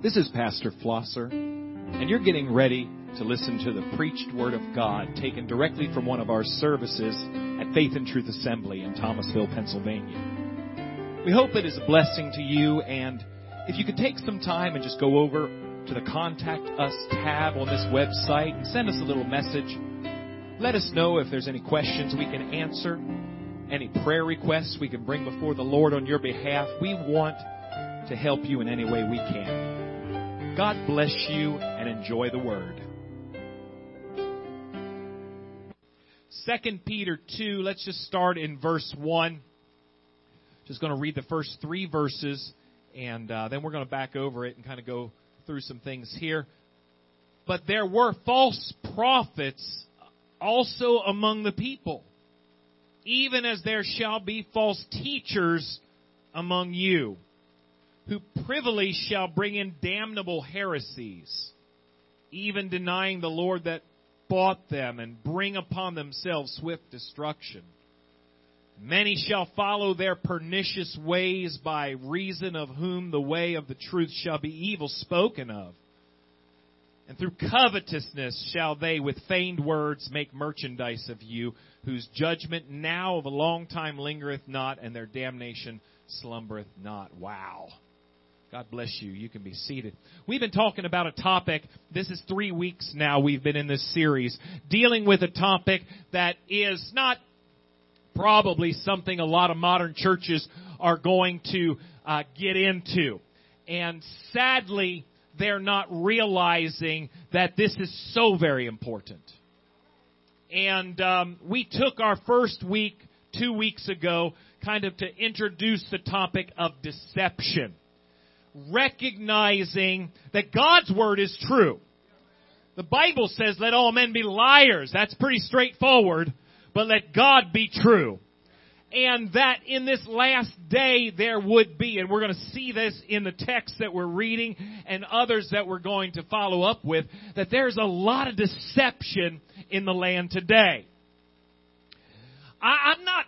This is Pastor Flosser, and you're getting ready to listen to the preached Word of God taken directly from one of our services at Faith and Truth Assembly in Thomasville, Pennsylvania. We hope it is a blessing to you, and if you could take some time and just go over to the Contact Us tab on this website and send us a little message. Let us know if there's any questions we can answer, any prayer requests we can bring before the Lord on your behalf. We want to help you in any way we can. God bless you and enjoy the word. 2 Peter 2, let's just start in verse 1. Just going to read the first three verses, and uh, then we're going to back over it and kind of go through some things here. But there were false prophets also among the people, even as there shall be false teachers among you, who privily shall bring in damnable heresies, even denying the Lord that bought them, and bring upon themselves swift destruction. Many shall follow their pernicious ways, by reason of whom the way of the truth shall be evil spoken of. And through covetousness shall they with feigned words make merchandise of you, whose judgment now of a long time lingereth not, and their damnation slumbereth not. Wow. God bless you. You can be seated. We've been talking about a topic. This is three weeks now we've been in this series dealing with a topic that is not probably something a lot of modern churches are going to uh, get into. And sadly, they're not realizing that this is so very important. And um, we took our first week two weeks ago kind of to introduce the topic of deception. Recognizing that God's word is true. The Bible says, let all men be liars. That's pretty straightforward but let God be true. And that in this last day there would be, and we're going to see this in the text that we're reading and others that we're going to follow up with, that there's a lot of deception in the land today. I, am not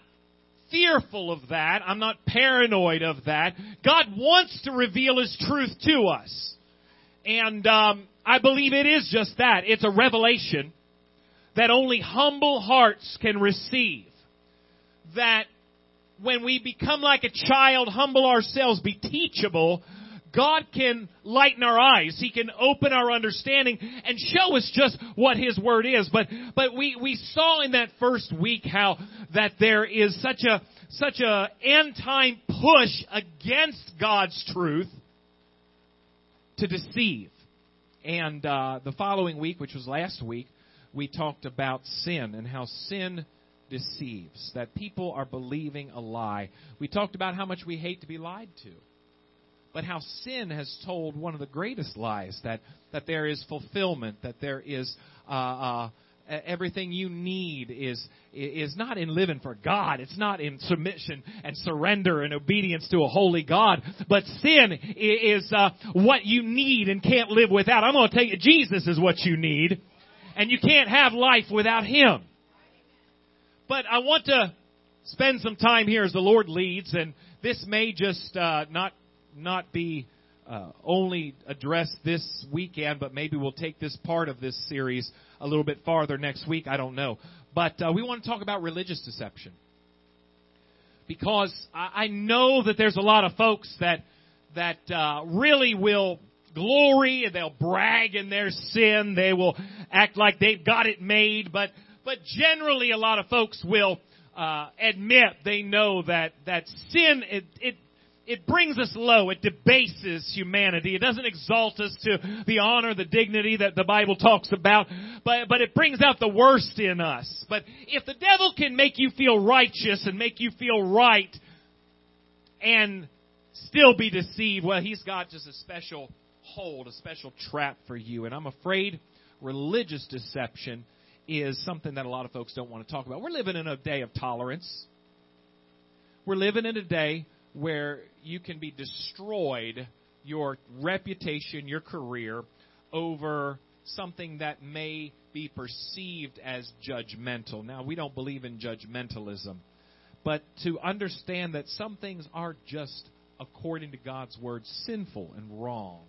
fearful of that. I'm not paranoid of that. God wants to reveal His truth to us. And um, I believe it is just that. It's a revelation that only humble hearts can receive. That when we become like a child, humble ourselves, be teachable, God can lighten our eyes. He can open our understanding and show us just what His Word is. But, but we, we saw in that first week how that there is such a, such a end time push against God's truth to deceive. And, uh, the following week, which was last week, we talked about sin and how sin deceives, that people are believing a lie. We talked about how much we hate to be lied to. But how sin has told one of the greatest lies that, that there is fulfillment, that there is uh, uh, everything you need is is not in living for God. It's not in submission and surrender and obedience to a holy God. But sin is uh, what you need and can't live without. I'm going to tell you, Jesus is what you need and you can't have life without Him. But I want to spend some time here as the Lord leads, and this may just uh, not not be uh, only addressed this weekend, but maybe we'll take this part of this series a little bit farther next week. I don't know, but uh, we want to talk about religious deception because I, I know that there's a lot of folks that that uh, really will glory and they'll brag in their sin. They will act like they've got it made. But, but generally a lot of folks will, uh, admit they know that, that sin, it, it, it brings us low. It debases humanity. It doesn't exalt us to the honor, the dignity that the Bible talks about, but, but it brings out the worst in us. But if the devil can make you feel righteous and make you feel right and still be deceived, well, he's got just a special hold, a special trap for you. And I'm afraid religious deception is something that a lot of folks don't want to talk about. We're living in a day of tolerance. We're living in a day where you can be destroyed, your reputation, your career, over something that may be perceived as judgmental. Now, we don't believe in judgmentalism, but to understand that some things are just, according to God's word, sinful and wrong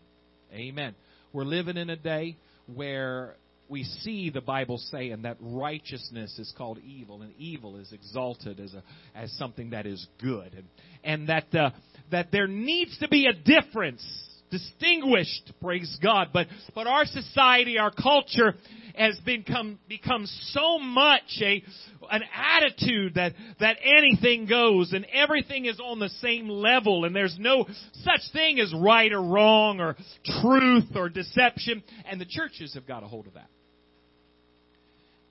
Amen. We're living in a day where we see the Bible saying that righteousness is called evil and evil is exalted as a as something that is good. And and that uh, that there needs to be a difference distinguished praise God. But but our society our culture has become become so much a an attitude that that anything goes and everything is on the same level and there's no such thing as right or wrong or truth or deception. And the churches have got a hold of that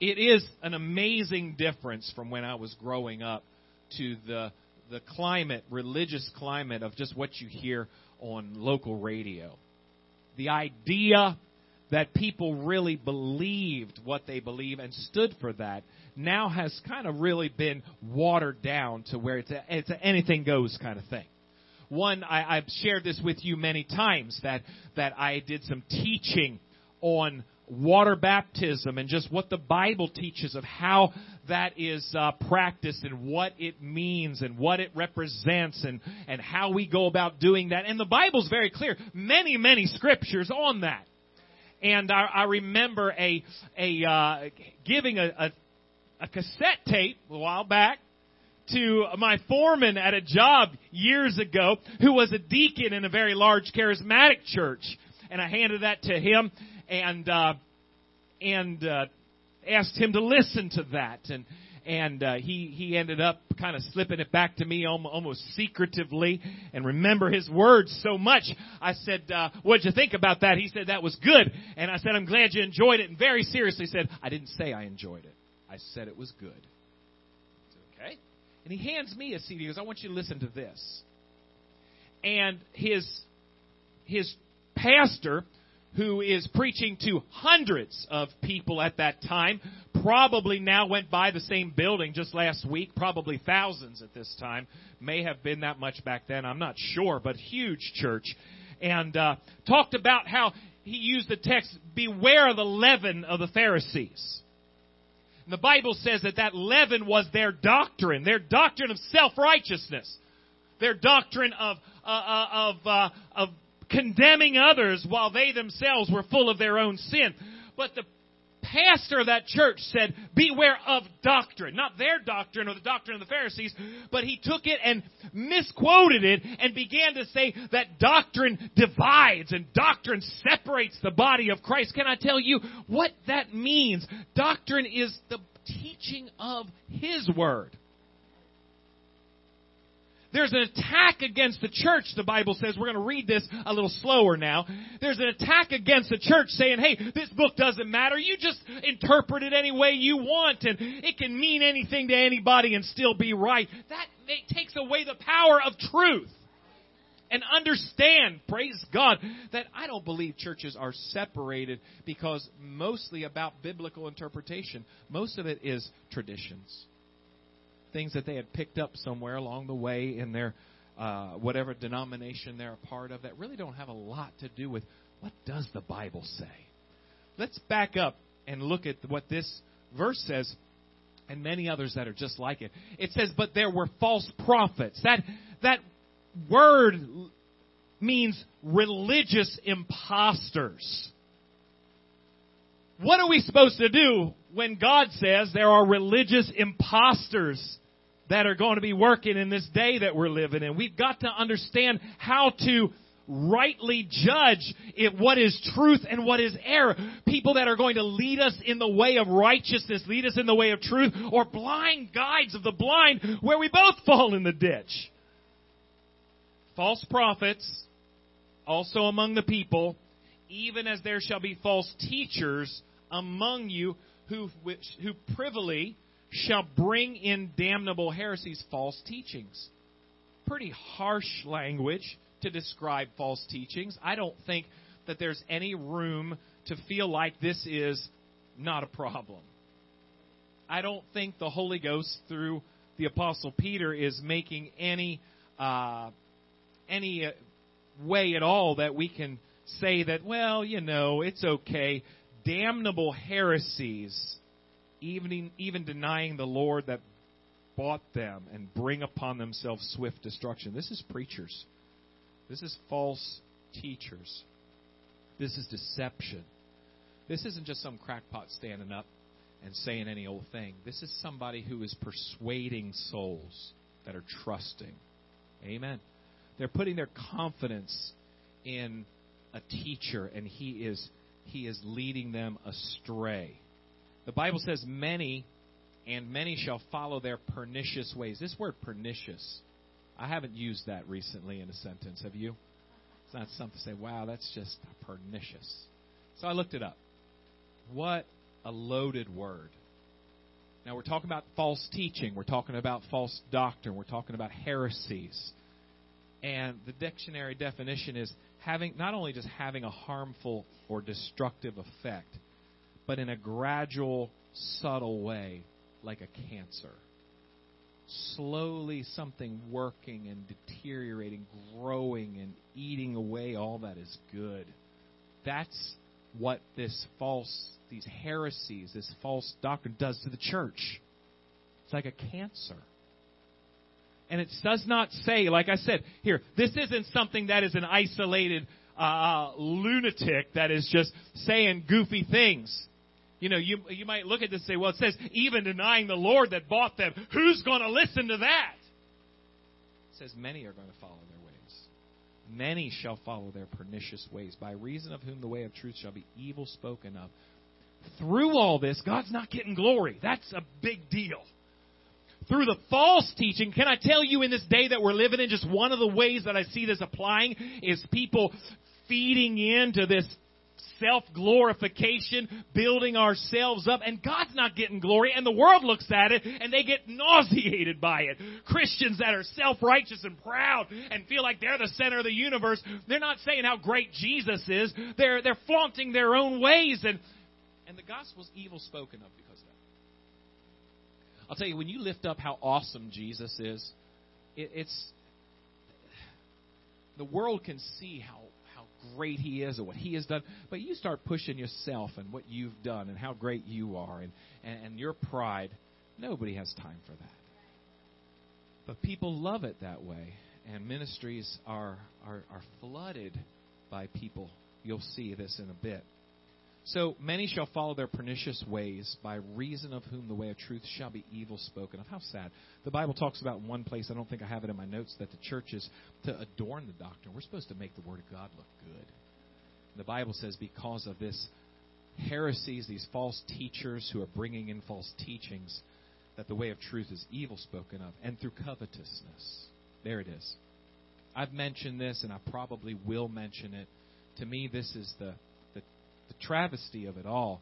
it is an amazing difference from when I was growing up to the the climate, religious climate of just what you hear on local radio. The idea that people really believed what they believe and stood for that now has kind of really been watered down to where it's a, it's a anything goes kind of thing. One, I, I've shared this with you many times that that I did some teaching on water baptism and just what the Bible teaches of how that is uh, practiced and what it means and what it represents and, and how we go about doing that. And the Bible's very clear. Many, many scriptures on that. And I, I remember a, a, uh, giving a, a, a cassette tape a while back to my foreman at a job years ago who was a deacon in a very large charismatic church. And I handed that to him and uh, and uh, asked him to listen to that, and and uh, he he ended up kind of slipping it back to me almost secretively, and remember his words so much. I said, uh, "What'd you think about that?" He said, "That was good," and I said, "I'm glad you enjoyed it." And very seriously said, "I didn't say I enjoyed it. I said it was good." Said, okay, and he hands me a CD. He goes, "I want you to listen to this," and his his pastor who is preaching to hundreds of people at that time, probably now went by the same building just last week, probably thousands at this time. May have been that much back then, I'm not sure, but huge church. And uh, talked about how he used the text, beware of the leaven of the Pharisees. And the Bible says that that leaven was their doctrine, their doctrine of self-righteousness, their doctrine of, uh, uh of, uh, of condemning others while they themselves were full of their own sin. But the pastor of that church said, beware of doctrine. Not their doctrine or the doctrine of the Pharisees, but he took it and misquoted it and began to say that doctrine divides and doctrine separates the body of Christ. Can I tell you what that means? Doctrine is the teaching of His Word. There's an attack against the church, the Bible says. We're going to read this a little slower now. There's an attack against the church saying, hey, this book doesn't matter. You just interpret it any way you want and it can mean anything to anybody and still be right. That takes away the power of truth. And understand, praise God, that I don't believe churches are separated because mostly about biblical interpretation. Most of it is traditions things that they had picked up somewhere along the way in their uh, whatever denomination they're a part of that really don't have a lot to do with what does the Bible say. Let's back up and look at what this verse says and many others that are just like it. It says, "But there were false prophets." That that word means religious imposters. What are we supposed to do when God says there are religious imposters that are going to be working in this day that we're living in. We've got to understand how to rightly judge if what is truth and what is error. People that are going to lead us in the way of righteousness, lead us in the way of truth, or blind guides of the blind where we both fall in the ditch. False prophets, also among the people, even as there shall be false teachers among you who, who privily shall bring in damnable heresies, false teachings. Pretty harsh language to describe false teachings. I don't think that there's any room to feel like this is not a problem. I don't think the Holy Ghost, through the Apostle Peter, is making any uh, any uh, way at all that we can say that, well, you know, it's okay. Damnable heresies even, even denying the Lord that bought them and bring upon themselves swift destruction. This is preachers. This is false teachers. This is deception. This isn't just some crackpot standing up and saying any old thing. This is somebody who is persuading souls that are trusting. Amen. They're putting their confidence in a teacher and he is he is leading them astray. The Bible says many and many shall follow their pernicious ways. This word pernicious, I haven't used that recently in a sentence. Have you? It's not something to say, wow, that's just pernicious. So I looked it up. What a loaded word. Now we're talking about false teaching, we're talking about false doctrine, we're talking about heresies. And the dictionary definition is having not only just having a harmful or destructive effect, but in a gradual, subtle way, like a cancer. Slowly, something working and deteriorating, growing and eating away all that is good. That's what this false, these heresies, this false doctrine does to the church. It's like a cancer. And it does not say, like I said, here, this isn't something that is an isolated uh, lunatic that is just saying goofy things. You know, you, you might look at this and say, well, it says, even denying the Lord that bought them. Who's going to listen to that? It says, many are going to follow their ways. Many shall follow their pernicious ways, by reason of whom the way of truth shall be evil spoken of. Through all this, God's not getting glory. That's a big deal. Through the false teaching, can I tell you in this day that we're living in, just one of the ways that I see this applying is people feeding into this self glorification, building ourselves up, and God's not getting glory, and the world looks at it and they get nauseated by it. Christians that are self righteous and proud and feel like they're the center of the universe, they're not saying how great Jesus is. They're they're flaunting their own ways and and the gospel's evil spoken of because of that. I'll tell you, when you lift up how awesome Jesus is, it, it's the world can see how great he is or what he has done, but you start pushing yourself and what you've done and how great you are and, and, and your pride, nobody has time for that. But people love it that way, and ministries are, are, are flooded by people. You'll see this in a bit. So many shall follow their pernicious ways, by reason of whom the way of truth shall be evil spoken of. How sad. The Bible talks about one place, I don't think I have it in my notes, that the church is to adorn the doctrine. We're supposed to make the Word of God look good. The Bible says because of this heresies, these false teachers who are bringing in false teachings, that the way of truth is evil spoken of, and through covetousness. There it is. I've mentioned this, and I probably will mention it. To me, this is the the travesty of it all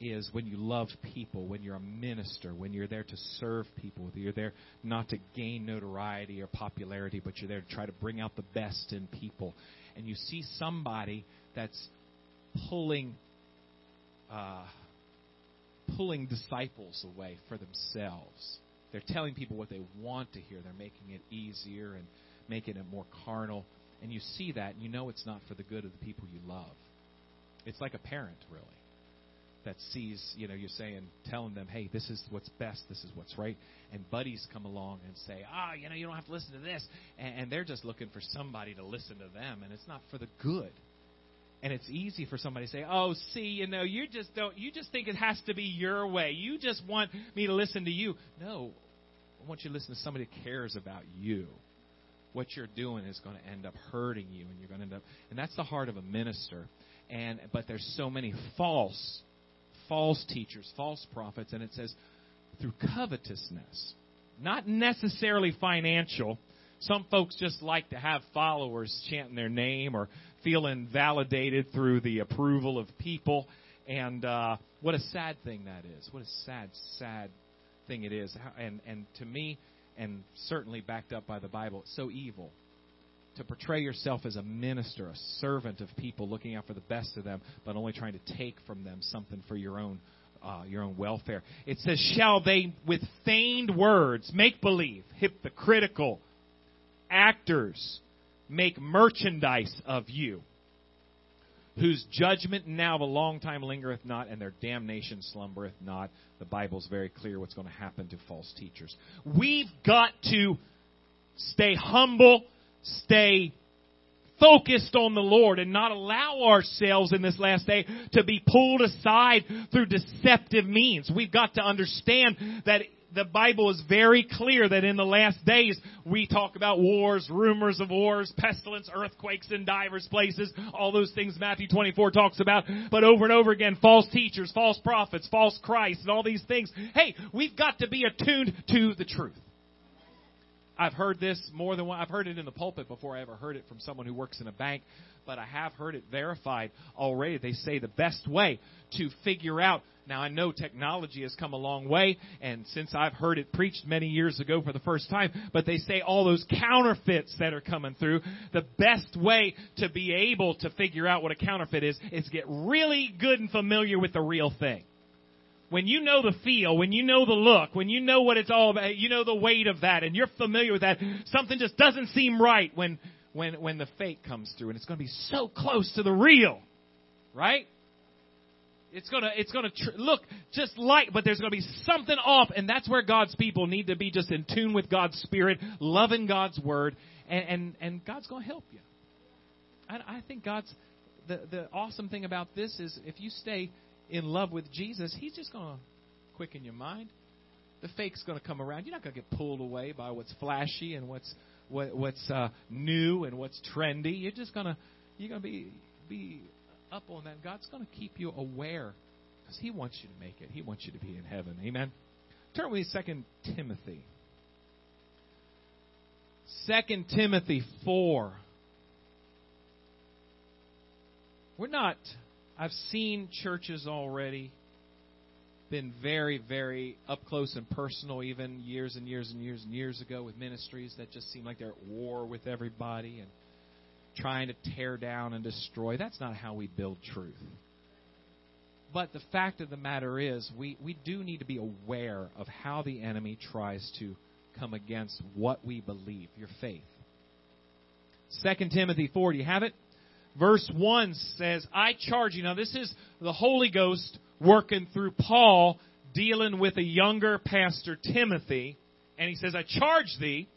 is when you love people, when you're a minister, when you're there to serve people, you're there not to gain notoriety or popularity, but you're there to try to bring out the best in people. And you see somebody that's pulling uh, pulling disciples away for themselves. They're telling people what they want to hear. They're making it easier and making it more carnal. And you see that, and you know it's not for the good of the people you love. It's like a parent, really, that sees, you know, you're saying, telling them, hey, this is what's best, this is what's right. And buddies come along and say, ah, oh, you know, you don't have to listen to this. And, and they're just looking for somebody to listen to them, and it's not for the good. And it's easy for somebody to say, "Oh, see, you know, you just don't you just think it has to be your way. You just want me to listen to you." No. I want you to listen to somebody that cares about you. What you're doing is going to end up hurting you and you're going to end up and that's the heart of a minister and but there's so many false false teachers, false prophets, and it says through covetousness, not necessarily financial. Some folks just like to have followers chanting their name or feeling validated through the approval of people. And uh, what a sad thing that is. What a sad, sad thing it is. And and to me, and certainly backed up by the Bible, it's so evil to portray yourself as a minister, a servant of people, looking out for the best of them, but only trying to take from them something for your own uh, your own welfare. It says, "Shall they with feigned words make believe, hypocritical actors, make merchandise of you?" Whose judgment now of a long time lingereth not, and their damnation slumbereth not. The Bible's very clear what's going to happen to false teachers. We've got to stay humble stay focused on the Lord and not allow ourselves in this last day to be pulled aside through deceptive means. We've got to understand that the Bible is very clear that in the last days we talk about wars, rumors of wars, pestilence, earthquakes in divers places, all those things Matthew 24 talks about, but over and over again, false teachers, false prophets, false Christ, and all these things. Hey, we've got to be attuned to the truth. I've heard this more than one. I've heard it in the pulpit before I ever heard it from someone who works in a bank, but I have heard it verified already. They say the best way to figure out. Now I know technology has come a long way, and since I've heard it preached many years ago for the first time, but they say all those counterfeits that are coming through, the best way to be able to figure out what a counterfeit is, is get really good and familiar with the real thing when you know the feel, when you know the look, when you know what it's all about, you know the weight of that, and you're familiar with that, something just doesn't seem right when when when the fake comes through, and it's going to be so close to the real, right? It's gonna it's gonna tr- look just like, but there's gonna be something off, and that's where God's people need to be just in tune with God's Spirit, loving God's Word, and and, and God's gonna help you. I, I think God's the the awesome thing about this is if you stay in love with Jesus, He's just going to quicken your mind. The fake's going to come around. You're not going to get pulled away by what's flashy and what's what, what's uh, new and what's trendy. You're just going to you're going to be be up on that. God's going to keep you aware because He wants you to make it. He wants you to be in heaven. Amen. Turn with me, Second Timothy. Second Timothy four. We're not I've seen churches already been very, very up close and personal, even years and years and years and years ago with ministries that just seem like they're at war with everybody and trying to tear down and destroy. That's not how we build truth. But the fact of the matter is, we, we do need to be aware of how the enemy tries to come against what we believe, your faith. 2 Timothy 4, do you have it? Verse 1 says, I charge you. Now, this is the Holy Ghost working through Paul dealing with a younger pastor, Timothy. And he says, I charge thee,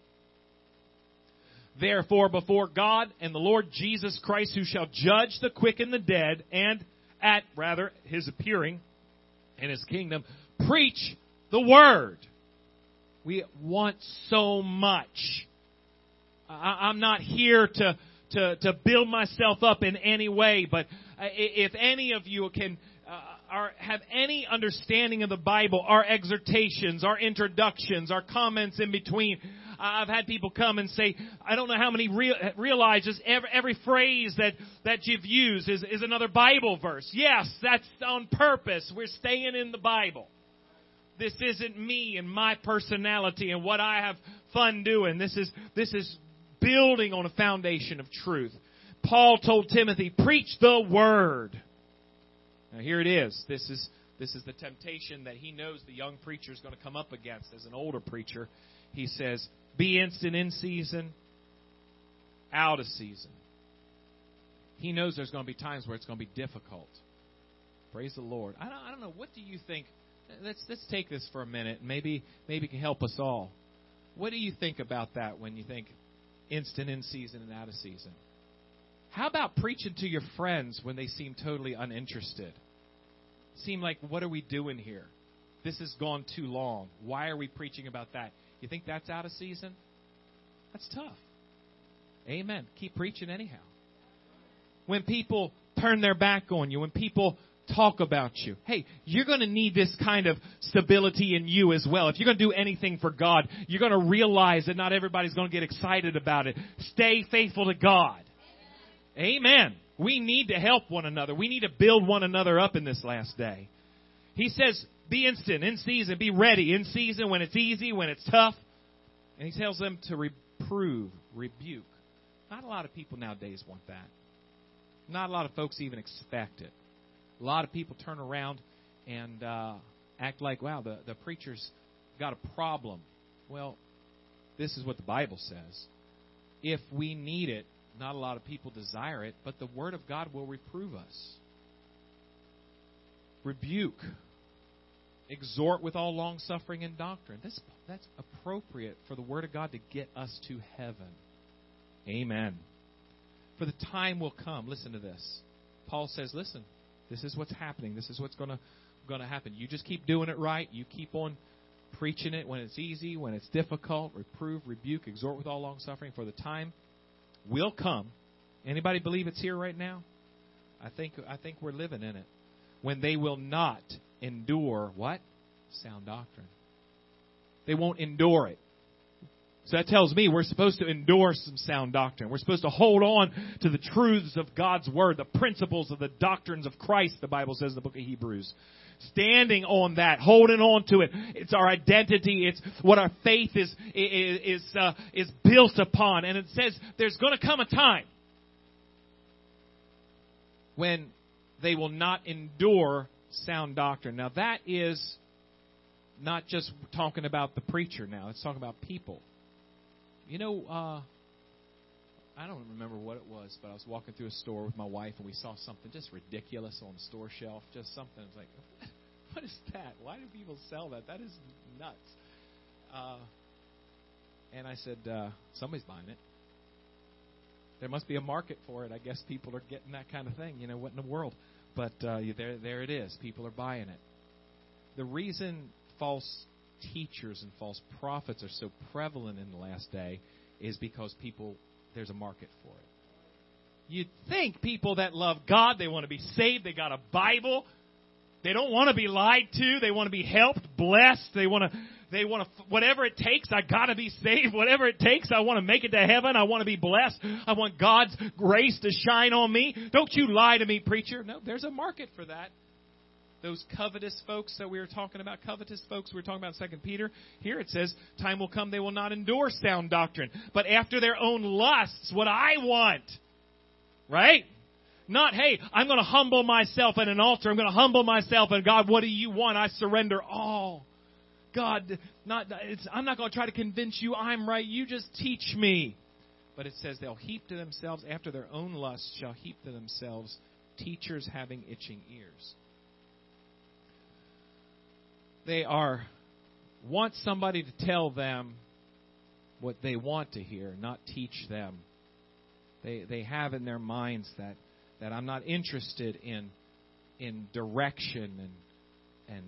therefore, before God and the Lord Jesus Christ, who shall judge the quick and the dead, and at, rather, his appearing in his kingdom, preach the word. We want so much. I, am not here to to, to build myself up in any way, but uh, if any of you can uh, are, have any understanding of the Bible, our exhortations, our introductions, our comments in between, I've had people come and say, I don't know how many real, realize just every, every phrase that, that you've used is, is another Bible verse. Yes, that's on purpose. We're staying in the Bible. This isn't me and my personality and what I have fun doing. This is, this is building on a foundation of truth. Paul told Timothy, preach the word. Now here it is. This is this is the temptation that he knows the young preacher is going to come up against as an older preacher. He says, be instant in season, out of season. He knows there's going to be times where it's going to be difficult. Praise the Lord. I don't, I don't know. What do you think? Let's let's take this for a minute. Maybe maybe it can help us all. What do you think about that when you think instant in season and out of season. How about preaching to your friends when they seem totally uninterested? Seem like, what are we doing here? This has gone too long. Why are we preaching about that? You think that's out of season? That's tough. Amen. Keep preaching anyhow. When people turn their back on you, when people talk about you. Hey, you're going to need this kind of stability in you as well. If you're going to do anything for God, you're going to realize that not everybody's going to get excited about it. Stay faithful to God. Amen. We need to help one another. We need to build one another up in this last day. He says, be instant, in season, be ready, in season when it's easy, when it's tough. And he tells them to reprove, rebuke. Not a lot of people nowadays want that. Not a lot of folks even expect it. A lot of people turn around and uh, act like, wow, the, the preacher's got a problem. Well, this is what the Bible says. If we need it, not a lot of people desire it, but the Word of God will reprove us. Rebuke. Exhort with all long suffering and doctrine. This, that's appropriate for the Word of God to get us to heaven. Amen. For the time will come. Listen to this. Paul says, listen, this is what's happening. This is what's going to going to happen. You just keep doing it right. You keep on preaching it when it's easy, when it's difficult. Reprove, rebuke, exhort with all long suffering. For the time will come. Anybody believe it's here right now? I think I think we're living in it. When they will not endure what? Sound doctrine. They won't endure it. So that tells me we're supposed to endure some sound doctrine. We're supposed to hold on to the truths of God's Word, the principles of the doctrines of Christ, the Bible says in the book of Hebrews. Standing on that, holding on to it. It's our identity. It's what our faith is, is, is, uh, is built upon. And it says there's going to come a time when they will not endure sound doctrine. Now that is not just talking about the preacher now. It's talking about people. You know, uh, I don't remember what it was, but I was walking through a store with my wife and we saw something just ridiculous on the store shelf. Just something. I was like, what is that? Why do people sell that? That is nuts. Uh, and I said, uh, somebody's buying it. There must be a market for it. I guess people are getting that kind of thing. You know, what in the world? But uh, there, there it is. People are buying it. The reason false teachers and false prophets are so prevalent in the last day is because people there's a market for it. You'd think people that love God, they want to be saved, they got a Bible, they don't want to be lied to, they want to be helped, blessed, they want to they want to whatever it takes, I got to be saved, whatever it takes, I want to make it to heaven, I want to be blessed, I want God's grace to shine on me. Don't you lie to me, preacher. No, there's a market for that those covetous folks that we were talking about, covetous folks we were talking about Second Peter. Here it says, time will come they will not endure sound doctrine, but after their own lusts, what I want. Right? Not, hey, I'm going to humble myself at an altar. I'm going to humble myself and God, what do you want? I surrender all. God, not, I'm not going to try to convince you I'm right. You just teach me. But it says they'll heap to themselves after their own lusts shall heap to themselves teachers having itching ears. They are want somebody to tell them what they want to hear, not teach them. They they have in their minds that that I'm not interested in in direction and and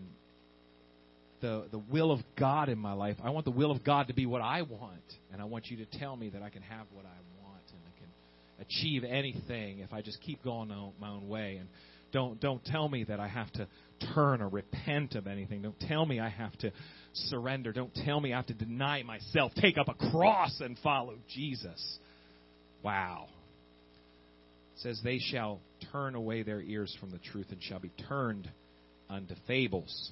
the the will of God in my life. I want the will of God to be what I want, and I want you to tell me that I can have what I want and I can achieve anything if I just keep going my own way. And don't don't tell me that I have to turn or repent of anything. Don't tell me I have to surrender. Don't tell me I have to deny myself, take up a cross and follow Jesus. Wow. It says they shall turn away their ears from the truth and shall be turned unto fables.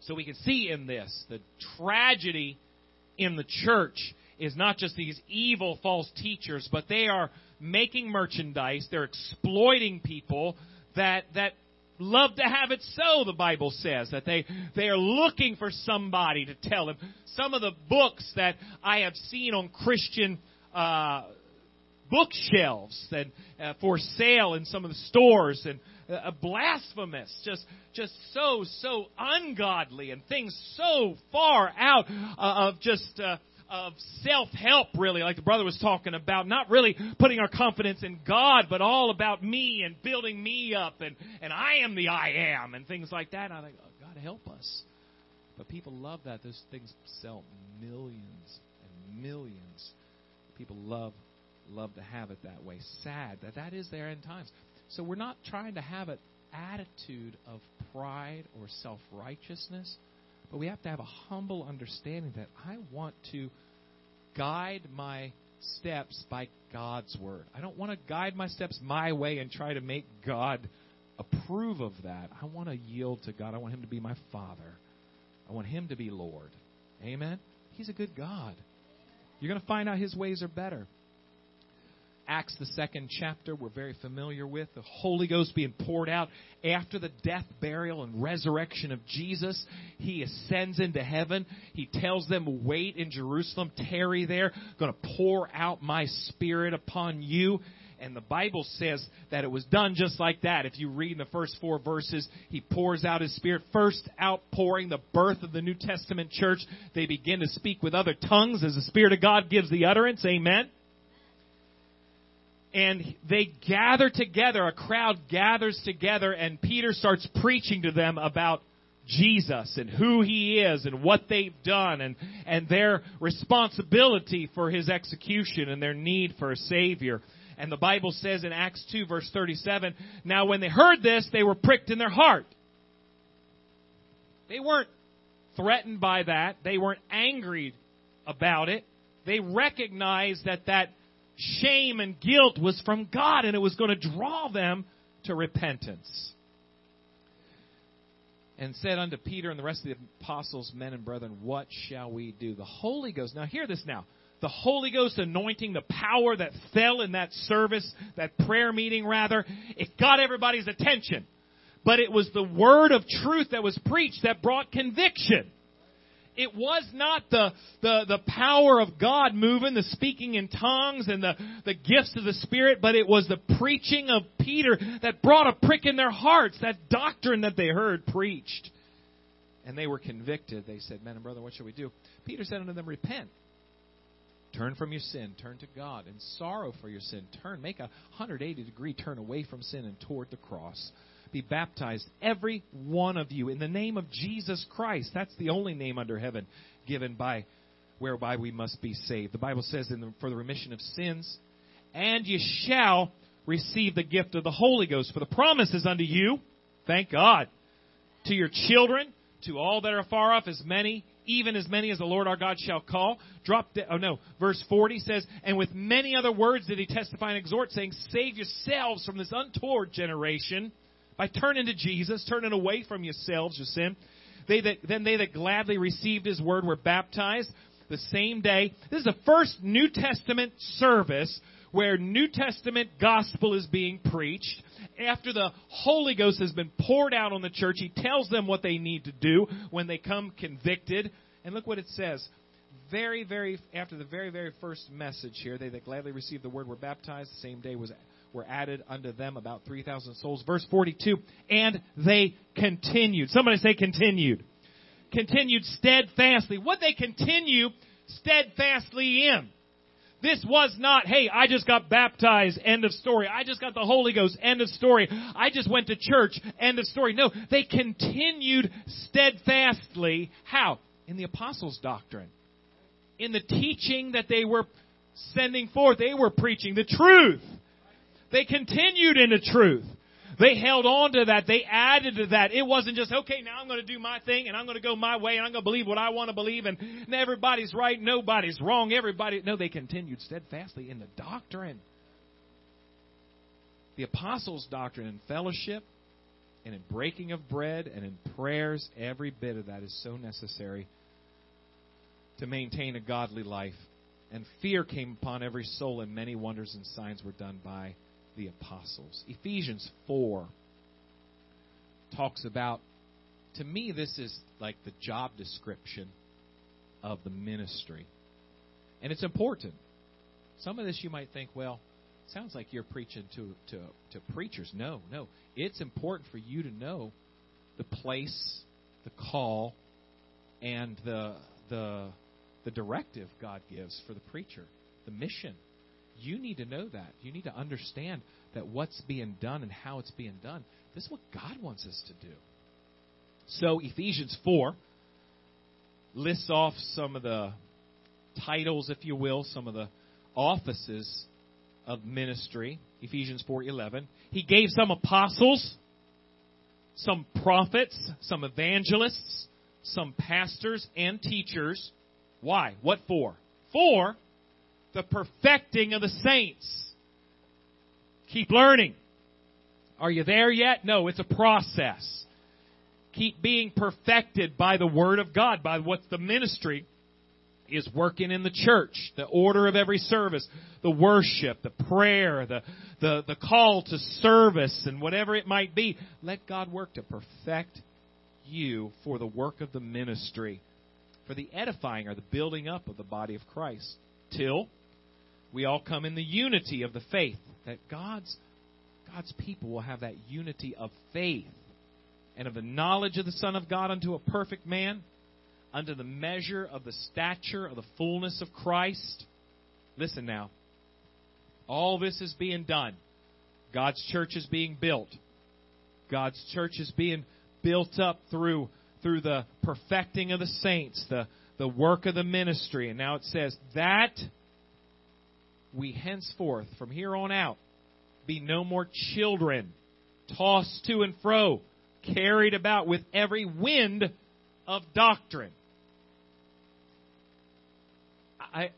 So we can see in this the tragedy in the church is not just these evil false teachers, but they are making merchandise, they're exploiting people that that love to have it so, the Bible says, that they, they are looking for somebody to tell them. Some of the books that I have seen on Christian uh, bookshelves and uh, for sale in some of the stores and uh, blasphemous, just just so so ungodly and things so far out uh, of just uh, of self-help really like the brother was talking about. Not really putting our confidence in God but all about me and building me up and and I am the I am and things like that. And I think oh, God help us. But people love that. Those things sell millions and millions. People love love to have it that way. Sad that that is there in times. So we're not trying to have an attitude of pride or self-righteousness but we have to have a humble understanding that I want to guide my steps by God's word. I don't want to guide my steps my way and try to make God approve of that. I want to yield to God. I want Him to be my Father. I want Him to be Lord. Amen? He's a good God. You're going to find out His ways are better. Acts, the second chapter, we're very familiar with. The Holy Ghost being poured out after the death, burial, and resurrection of Jesus. He ascends into heaven. He tells them, Wait in Jerusalem, tarry there. I'm going to pour out my spirit upon you. And the Bible says that it was done just like that. If you read in the first four verses, he pours out his spirit. First outpouring, the birth of the New Testament church. They begin to speak with other tongues as the Spirit of God gives the utterance. Amen. And they gather together, a crowd gathers together, and Peter starts preaching to them about Jesus and who he is and what they've done and, and their responsibility for his execution and their need for a Savior. And the Bible says in Acts 2 verse 37, now when they heard this, they were pricked in their heart. They weren't threatened by that. They weren't angry about it. They recognized that that shame and guilt was from God and it was going to draw them to repentance. And said unto Peter and the rest of the apostles, men and brethren, what shall we do? The Holy Ghost, now hear this now. The Holy Ghost anointing, the power that fell in that service, that prayer meeting rather, it got everybody's attention. But it was the word of truth that was preached that brought conviction. It was not the, the, the power of God moving, the speaking in tongues and the, the gifts of the Spirit, but it was the preaching of Peter that brought a prick in their hearts, that doctrine that they heard preached. And they were convicted. They said, Men and brother, what shall we do? Peter said unto them, Repent. Turn from your sin, turn to God, and sorrow for your sin. Turn, make a 180 degree turn away from sin and toward the cross be baptized, every one of you, in the name of Jesus Christ. That's the only name under heaven given by whereby we must be saved. The Bible says the, for the remission of sins, and you shall receive the gift of the Holy Ghost. For the promise is unto you, thank God, to your children, to all that are far off, as many, even as many as the Lord our God shall call. Drop, de- oh no, verse 40 says, and with many other words did he testify and exhort, saying, save yourselves from this untoward generation by turning to Jesus, turning away from yourselves, your sin. They that, then they that gladly received his word were baptized the same day. This is the first New Testament service where New Testament gospel is being preached. After the Holy Ghost has been poured out on the church, he tells them what they need to do when they come convicted. And look what it says. Very, very, after the very, very first message here, they that gladly received the word were baptized. The same day was were added unto them about 3,000 souls. Verse 42, and they continued. Somebody say continued. Continued steadfastly. What they continue steadfastly in. This was not, hey, I just got baptized, end of story. I just got the Holy Ghost, end of story. I just went to church, end of story. No, they continued steadfastly. How? In the apostles' doctrine. In the teaching that they were sending forth. They were preaching the truth. They continued in the truth. They held on to that. They added to that. It wasn't just, okay, now I'm going to do my thing and I'm going to go my way and I'm going to believe what I want to believe and everybody's right, nobody's wrong, everybody. No, they continued steadfastly in the doctrine. The apostles' doctrine and fellowship and in breaking of bread and in prayers, every bit of that is so necessary to maintain a godly life. And fear came upon every soul, and many wonders and signs were done by the apostles. Ephesians 4 talks about, to me, this is like the job description of the ministry. And it's important. Some of this you might think, well, sounds like you're preaching to, to, to preachers. No, no. It's important for you to know the place, the call, and the, the, the directive God gives for the preacher, the mission you need to know that. You need to understand that what's being done and how it's being done. This is what God wants us to do. So, Ephesians 4 lists off some of the titles, if you will, some of the offices of ministry. Ephesians 4:11. He gave some apostles, some prophets, some evangelists, some pastors and teachers. Why? What for? For the perfecting of the saints. Keep learning. Are you there yet? No, it's a process. Keep being perfected by the Word of God, by what the ministry is working in the church, the order of every service, the worship, the prayer, the, the, the call to service, and whatever it might be. Let God work to perfect you for the work of the ministry, for the edifying or the building up of the body of Christ, till we all come in the unity of the faith. That God's God's people will have that unity of faith and of the knowledge of the Son of God unto a perfect man, unto the measure of the stature of the fullness of Christ. Listen now. All this is being done. God's church is being built. God's church is being built up through through the perfecting of the saints, the the work of the ministry. And now it says that we henceforth from here on out be no more children tossed to and fro, carried about with every wind of doctrine. I,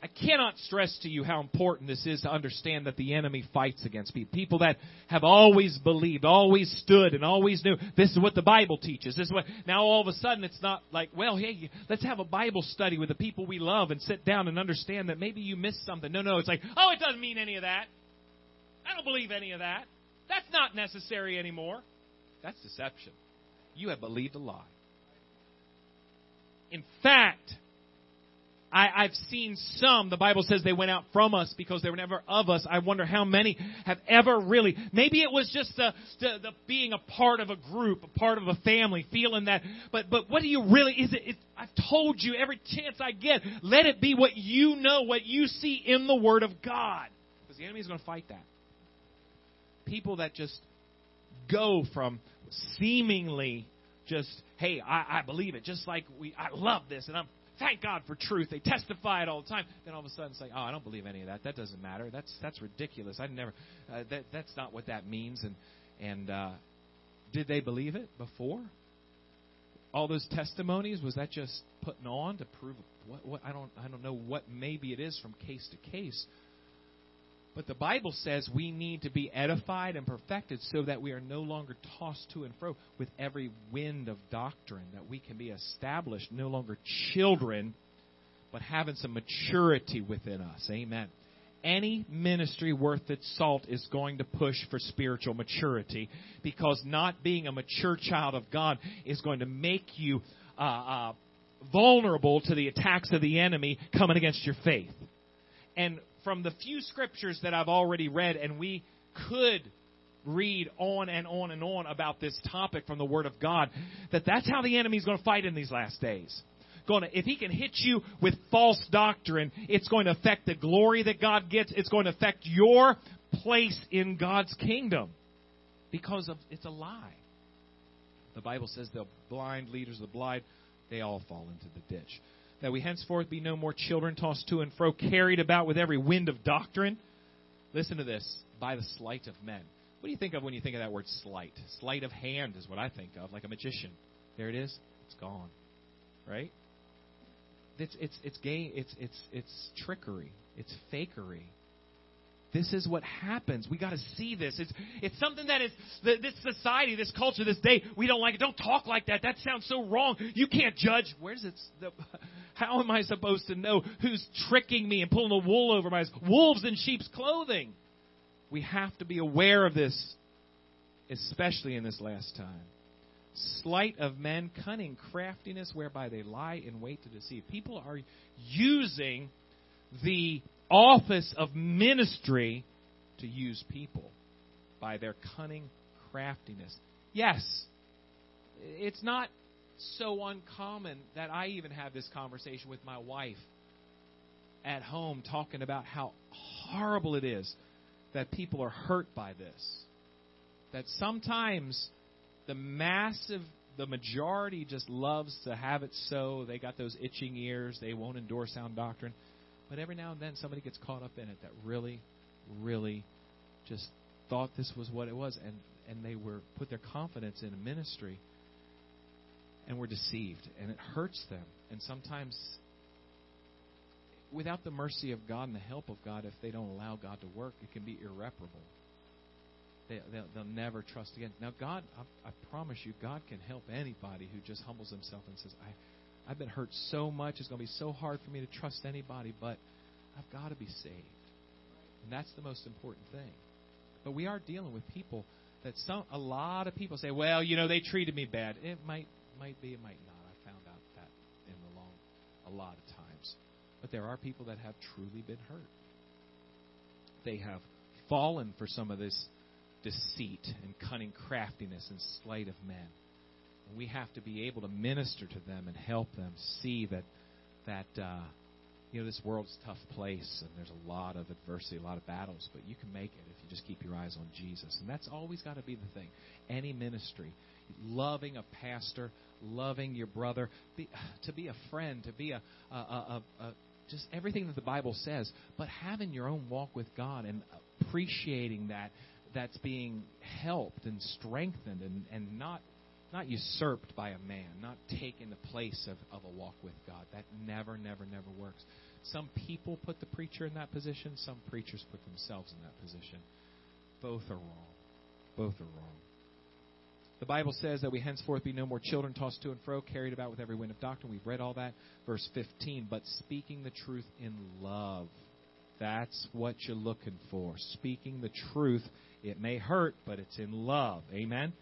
I cannot stress to you how important this is to understand that the enemy fights against people. People that have always believed, always stood, and always knew this is what the Bible teaches. This is what now all of a sudden it's not like, well, hey, let's have a Bible study with the people we love and sit down and understand that maybe you missed something. No, no, it's like, oh, it doesn't mean any of that. I don't believe any of that. That's not necessary anymore. That's deception. You have believed a lie. In fact, I, I've seen some, the Bible says they went out from us because they were never of us. I wonder how many have ever really, maybe it was just the, the, the being a part of a group, a part of a family, feeling that, but, but what do you really, is it, it, I've told you every chance I get, let it be what you know, what you see in the Word of God. Because the enemy is going to fight that. People that just go from seemingly just, hey, I, I believe it, just like we, I love this, and I'm thank God for truth. They testify it all the time. Then all of a sudden like, oh, I don't believe any of that. That doesn't matter. That's that's ridiculous. I never. Uh, that that's not what that means. And and uh, did they believe it before? All those testimonies was that just putting on to prove what? What I don't I don't know what maybe it is from case to case. But the Bible says we need to be edified and perfected so that we are no longer tossed to and fro with every wind of doctrine, that we can be established, no longer children, but having some maturity within us. Amen. Any ministry worth its salt is going to push for spiritual maturity because not being a mature child of God is going to make you uh, uh, vulnerable to the attacks of the enemy coming against your faith. And from the few scriptures that I've already read, and we could read on and on and on about this topic from the Word of God, that that's how the enemy is going to fight in these last days. Going to, if he can hit you with false doctrine, it's going to affect the glory that God gets. It's going to affect your place in God's kingdom because of it's a lie. The Bible says the blind leaders of the blind, they all fall into the ditch that we henceforth be no more children tossed to and fro, carried about with every wind of doctrine. Listen to this by the sleight of men. What do you think of when you think of that word sleight? Sleight of hand is what I think of, like a magician. There it is. It's gone. Right? It's it's it's gay. It's it's it's trickery. It's fakery. This is what happens. We got to see this. It's, it's something that is, this society, this culture, this day, we don't like it. Don't talk like that. That sounds so wrong. You can't judge. Where's it? How am I supposed to know who's tricking me and pulling the wool over my eyes? Wolves in sheep's clothing. We have to be aware of this, especially in this last time. Sleight of men, cunning craftiness, whereby they lie in wait to deceive. People are using the office of ministry to use people by their cunning craftiness. Yes, it's not so uncommon that I even have this conversation with my wife at home talking about how horrible it is that people are hurt by this. That sometimes the massive, the majority just loves to have it so. They got those itching ears. They won't endorse sound doctrine. But every now and then somebody gets caught up in it that really, really just thought this was what it was and, and they were put their confidence in a ministry and we're deceived and it hurts them. And sometimes without the mercy of God and the help of God, if they don't allow God to work, it can be irreparable. They, they'll, they'll never trust again. Now, God, I, I promise you, God can help anybody who just humbles himself and says, I, I've been hurt so much. It's going to be so hard for me to trust anybody, but I've got to be saved. And that's the most important thing. But we are dealing with people that some a lot of people say, well, you know, they treated me bad. It might might be, it might not. I found out that in the long a lot of times. But there are people that have truly been hurt. They have fallen for some of this deceit and cunning craftiness and sleight of men. And we have to be able to minister to them and help them see that that uh, you know, this world's a tough place and there's a lot of adversity, a lot of battles, but you can make it if you just keep your eyes on Jesus. And that's always got to be the thing. Any ministry, loving a pastor, loving your brother, be, to be a friend, to be a, a, a, a, just everything that the Bible says, but having your own walk with God and appreciating that that's being helped and strengthened and, and not not usurped by a man, not taking the place of, of a walk with God. That never, never, never works. Some people put the preacher in that position, some preachers put themselves in that position. Both are wrong. Both are wrong. The Bible says that we henceforth be no more children tossed to and fro, carried about with every wind of doctrine. We've read all that. Verse 15. But speaking the truth in love. That's what you're looking for. Speaking the truth. It may hurt, but it's in love. Amen?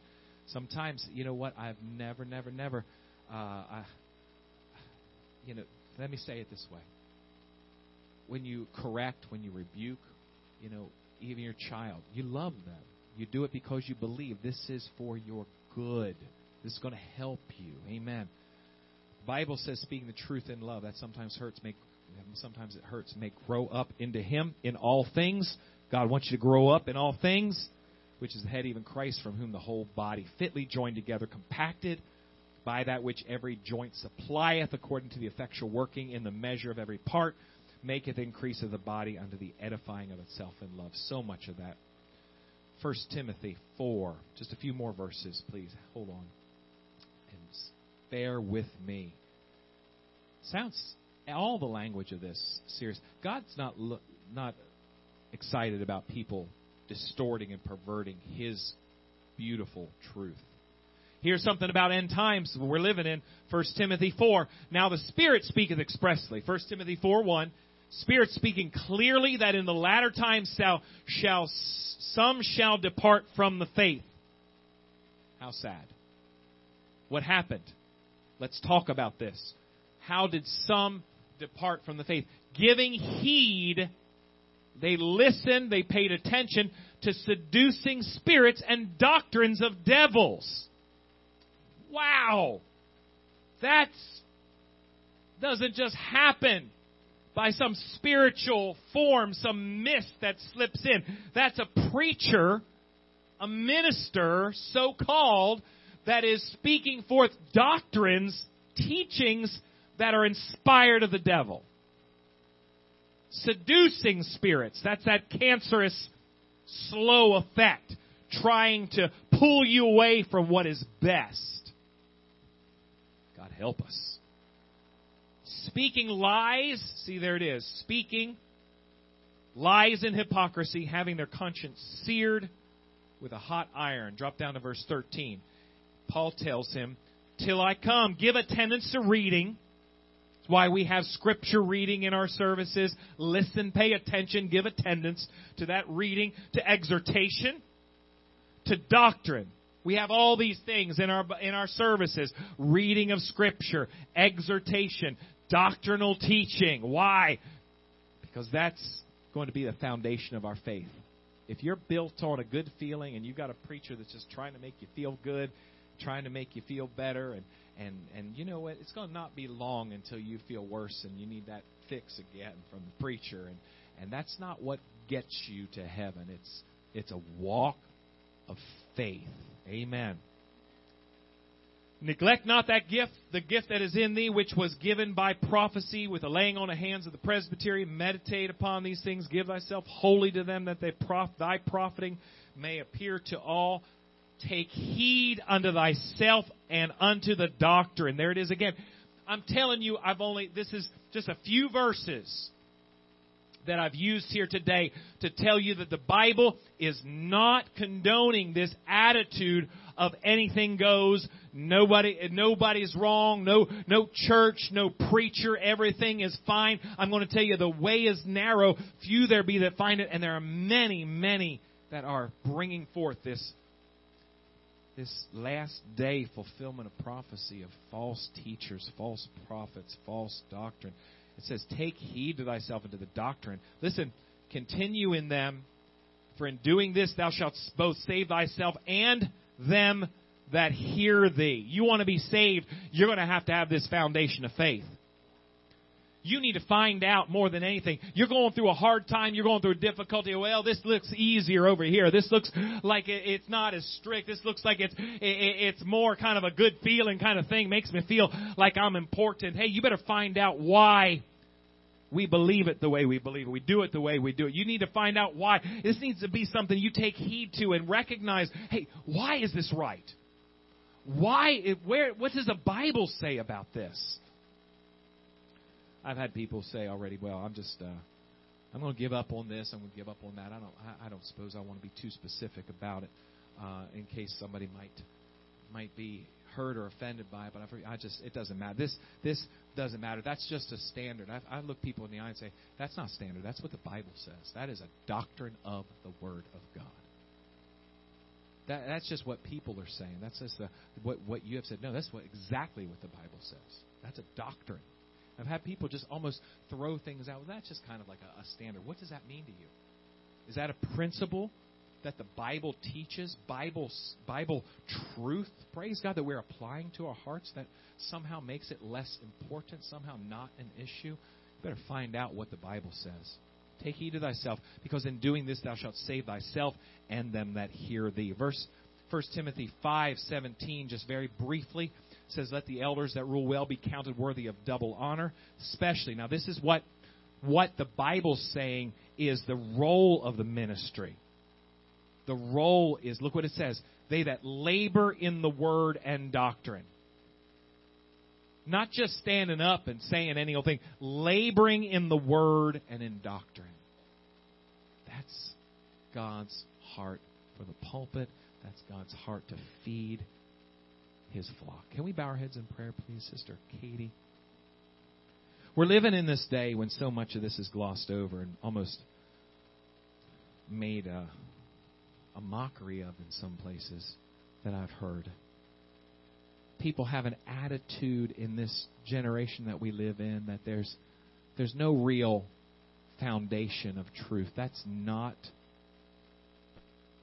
Sometimes, you know what? I've never, never, never, uh, I, you know, let me say it this way. When you correct, when you rebuke, you know, even your child, you love them. You do it because you believe this is for your good. This is going to help you. Amen. Bible says speaking the truth in love. That sometimes hurts. Make sometimes it hurts. Make grow up into Him in all things. God wants you to grow up in all things which is the head, even Christ, from whom the whole body, fitly joined together, compacted by that which every joint supplieth, according to the effectual working in the measure of every part, maketh increase of the body unto the edifying of itself in love. So much of that. 1 Timothy 4. Just a few more verses, please. Hold on. And bear with me. Sounds all the language of this serious. God's not not excited about people distorting and perverting His beautiful truth. Here's something about end times we're living in. 1 Timothy 4. Now the Spirit speaketh expressly. 1 Timothy 4 1. Spirit speaking clearly that in the latter times shall, shall some shall depart from the faith. How sad. What happened? Let's talk about this. How did some depart from the faith? Giving heed they listened, they paid attention to seducing spirits and doctrines of devils. Wow. That doesn't just happen by some spiritual form, some mist that slips in. That's a preacher, a minister, so called, that is speaking forth doctrines, teachings that are inspired of the devil seducing spirits. That's that cancerous, slow effect, trying to pull you away from what is best. God help us. Speaking lies, see there it is. Speaking lies and hypocrisy, having their conscience seared with a hot iron. Drop down to verse 13. Paul tells him, Till I come, give attendance to reading it's why we have scripture reading in our services. Listen, pay attention, give attendance to that reading, to exhortation, to doctrine. We have all these things in our in our services: reading of scripture, exhortation, doctrinal teaching. Why? Because that's going to be the foundation of our faith. If you're built on a good feeling and you've got a preacher that's just trying to make you feel good, trying to make you feel better and and and you know what it's going to not be long until you feel worse and you need that fix again from the preacher and and that's not what gets you to heaven it's it's a walk of faith amen Neglect not that gift, the gift that is in thee, which was given by prophecy with the laying on of hands of the presbytery. Meditate upon these things. Give thyself wholly to them, that they prof- thy profiting may appear to all. Take heed unto thyself and unto the doctrine. There it is again. I'm telling you, I've only, this is just a few verses that I've used here today to tell you that the Bible is not condoning this attitude of anything goes, nobody, nobody's wrong, no, no church, no preacher, everything is fine. I'm going to tell you the way is narrow, few there be that find it, and there are many, many that are bringing forth this this last day fulfillment of prophecy of false teachers, false prophets, false doctrine. It says, Take heed to thyself and to the doctrine. Listen, continue in them, for in doing this thou shalt both save thyself and them that hear thee. You want to be saved, you're going to have to have this foundation of faith. You need to find out more than anything. You're going through a hard time. You're going through a difficulty. Well, this looks easier over here. This looks like it's not as strict. This looks like it's it's more kind of a good feeling kind of thing. Makes me feel like I'm important. Hey, you better find out why we believe it the way we believe it. We do it the way we do it. You need to find out why. This needs to be something you take heed to and recognize, hey, why is this right? Why, where, what does the Bible say about this? I've had people say already, well, I'm just, uh, I'm going to give up on this. I'm going to give up on that. I don't, I, I don't suppose I want to be too specific about it, uh, in case somebody might, might be hurt or offended by it. But I, I just, it doesn't matter. This, this doesn't matter. That's just a standard. I, I look people in the eye and say, that's not standard. That's what the Bible says. That is a doctrine of the Word of God. That, that's just what people are saying. That's just the, what, what you have said. No, that's what exactly what the Bible says. That's a doctrine. I've had people just almost throw things out. Well, that's just kind of like a, a standard. What does that mean to you? Is that a principle that the Bible teaches? Bible Bible truth? Praise God that we're applying to our hearts that somehow makes it less important, somehow not an issue. You better find out what the Bible says. Take heed to thyself, because in doing this thou shalt save thyself and them that hear thee. Verse 1 Timothy 5:17 just very briefly says let the elders that rule well be counted worthy of double honor, especially. Now this is what what the Bible's saying is the role of the ministry. The role is look what it says, they that labor in the word and doctrine. Not just standing up and saying any old thing, laboring in the word and in doctrine. That's God's heart for the pulpit. That's God's heart to feed his flock. Can we bow our heads in prayer, please, Sister Katie? We're living in this day when so much of this is glossed over and almost made a, a mockery of in some places that I've heard people have an attitude in this generation that we live in that there's there's no real foundation of truth. That's not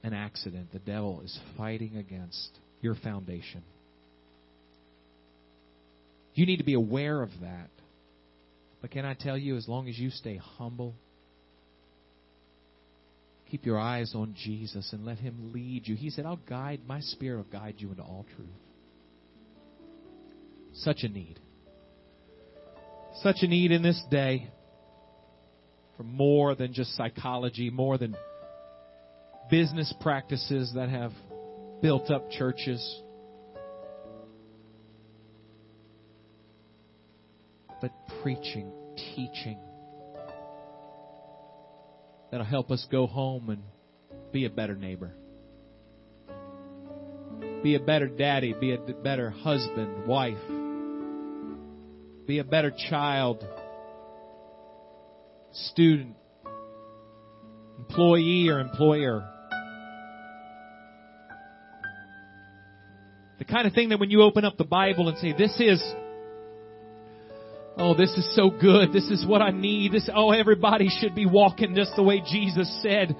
an accident. The devil is fighting against your foundation. You need to be aware of that. But can I tell you, as long as you stay humble, keep your eyes on Jesus and let Him lead you. He said, I'll guide, my Spirit will guide you into all truth. Such a need. Such a need in this day for more than just psychology, more than business practices that have built up churches. But preaching, teaching that'll help us go home and be a better neighbor. Be a better daddy, be a better husband, wife be a better child, student, employee, or employer. The kind of thing that when you open up the Bible and say, this is, oh, this is so good. This is what I need. This, oh, everybody should be walking just the way Jesus said.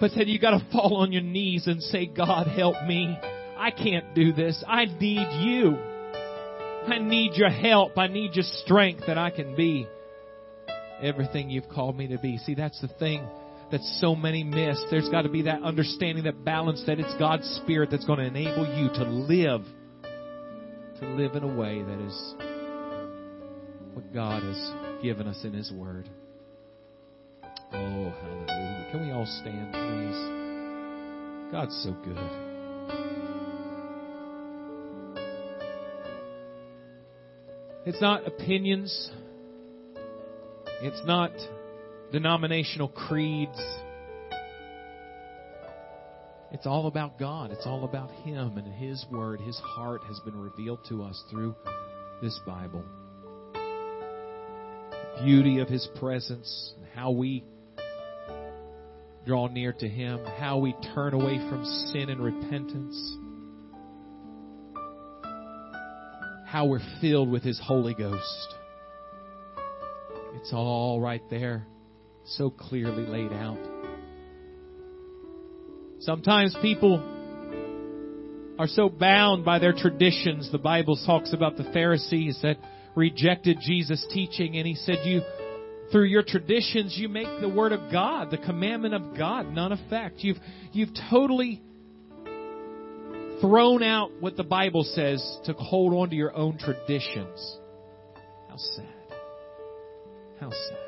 But then you gotta fall on your knees and say, God help me. I can't do this. I need you. I need your help. I need your strength that I can be everything you've called me to be. See, that's the thing that so many miss. There's got to be that understanding, that balance that it's God's Spirit that's going to enable you to live, to live in a way that is what God has given us in His Word. Oh, hallelujah. Can we all stand, please? God's so good. It's not opinions. It's not denominational creeds. It's all about God. It's all about Him and His Word. His heart has been revealed to us through this Bible. The beauty of His presence, and how we draw near to Him, how we turn away from sin and repentance. How we're filled with His Holy Ghost. It's all right there, so clearly laid out. Sometimes people are so bound by their traditions. The Bible talks about the Pharisees that rejected Jesus' teaching and he said, You through your traditions you make the word of God, the commandment of God, none effect. You've you've totally thrown out what the Bible says to hold on to your own traditions. How sad. How sad.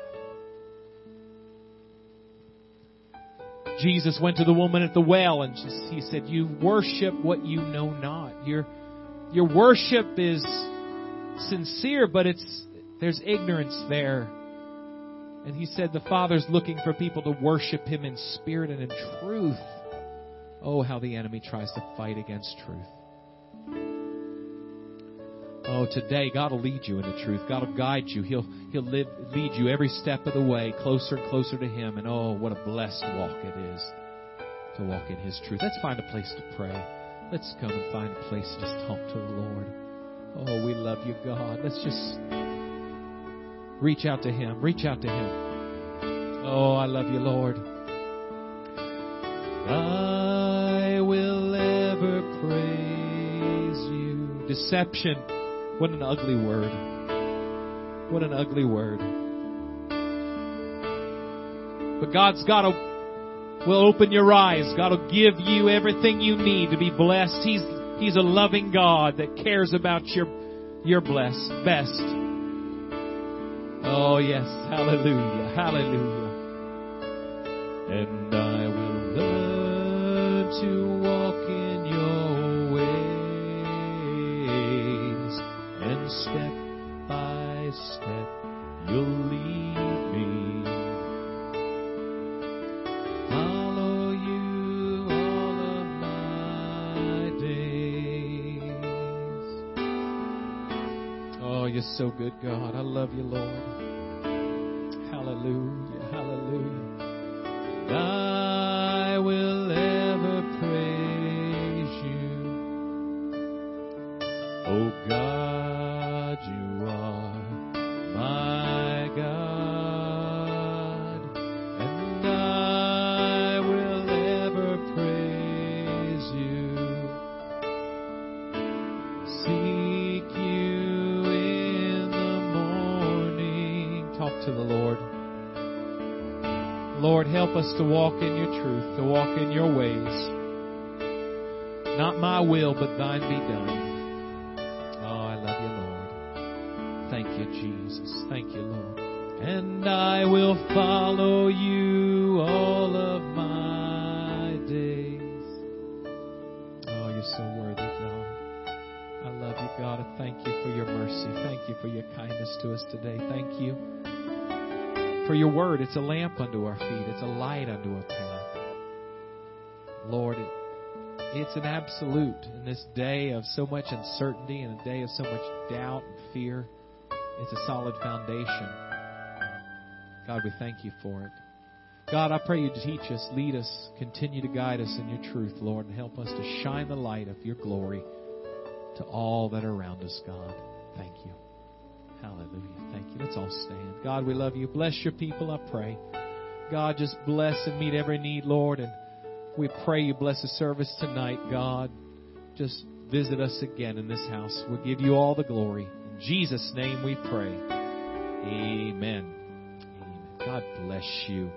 Jesus went to the woman at the well and he said, You worship what you know not. Your, your worship is sincere, but it's, there's ignorance there. And he said the Father's looking for people to worship him in spirit and in truth. Oh, how the enemy tries to fight against truth. Oh, today God will lead you into truth. God will guide you. He'll He'll live, lead you every step of the way closer and closer to Him. And oh, what a blessed walk it is to walk in His truth. Let's find a place to pray. Let's come and find a place to just talk to the Lord. Oh, we love you, God. Let's just reach out to Him. Reach out to Him. Oh, I love you, Lord. I will ever praise you. Deception what an ugly word. What an ugly word. But God's got to will open your eyes. God will give you everything you need to be blessed. He's He's a loving God that cares about your your blessed best. Oh yes, hallelujah, hallelujah. And God. I love you, Lord. Help us to walk in your truth, to walk in your ways. Not my will, but thine be done. Oh, I love you, Lord. Thank you, Jesus. Thank you, Lord. And I will follow you all of my days. Oh, you're so worthy, God. I love you, God. I thank you for your mercy. Thank you for your kindness to us today. Thank you for your word. It's a lamp unto our feet, it's a light unto our path. Lord, it, it's an absolute in this day of so much uncertainty and a day of so much doubt and fear. It's a solid foundation. God, we thank you for it. God, I pray you teach us, lead us, continue to guide us in your truth, Lord, and help us to shine the light of your glory to all that are around us, God. Thank you. Hallelujah. Thank you. Let's all stand. God, we love you. Bless your people, I pray. God, just bless and meet every need, Lord. And we pray you bless the service tonight, God. Just visit us again in this house. We'll give you all the glory. In Jesus' name we pray. Amen. Amen. God bless you.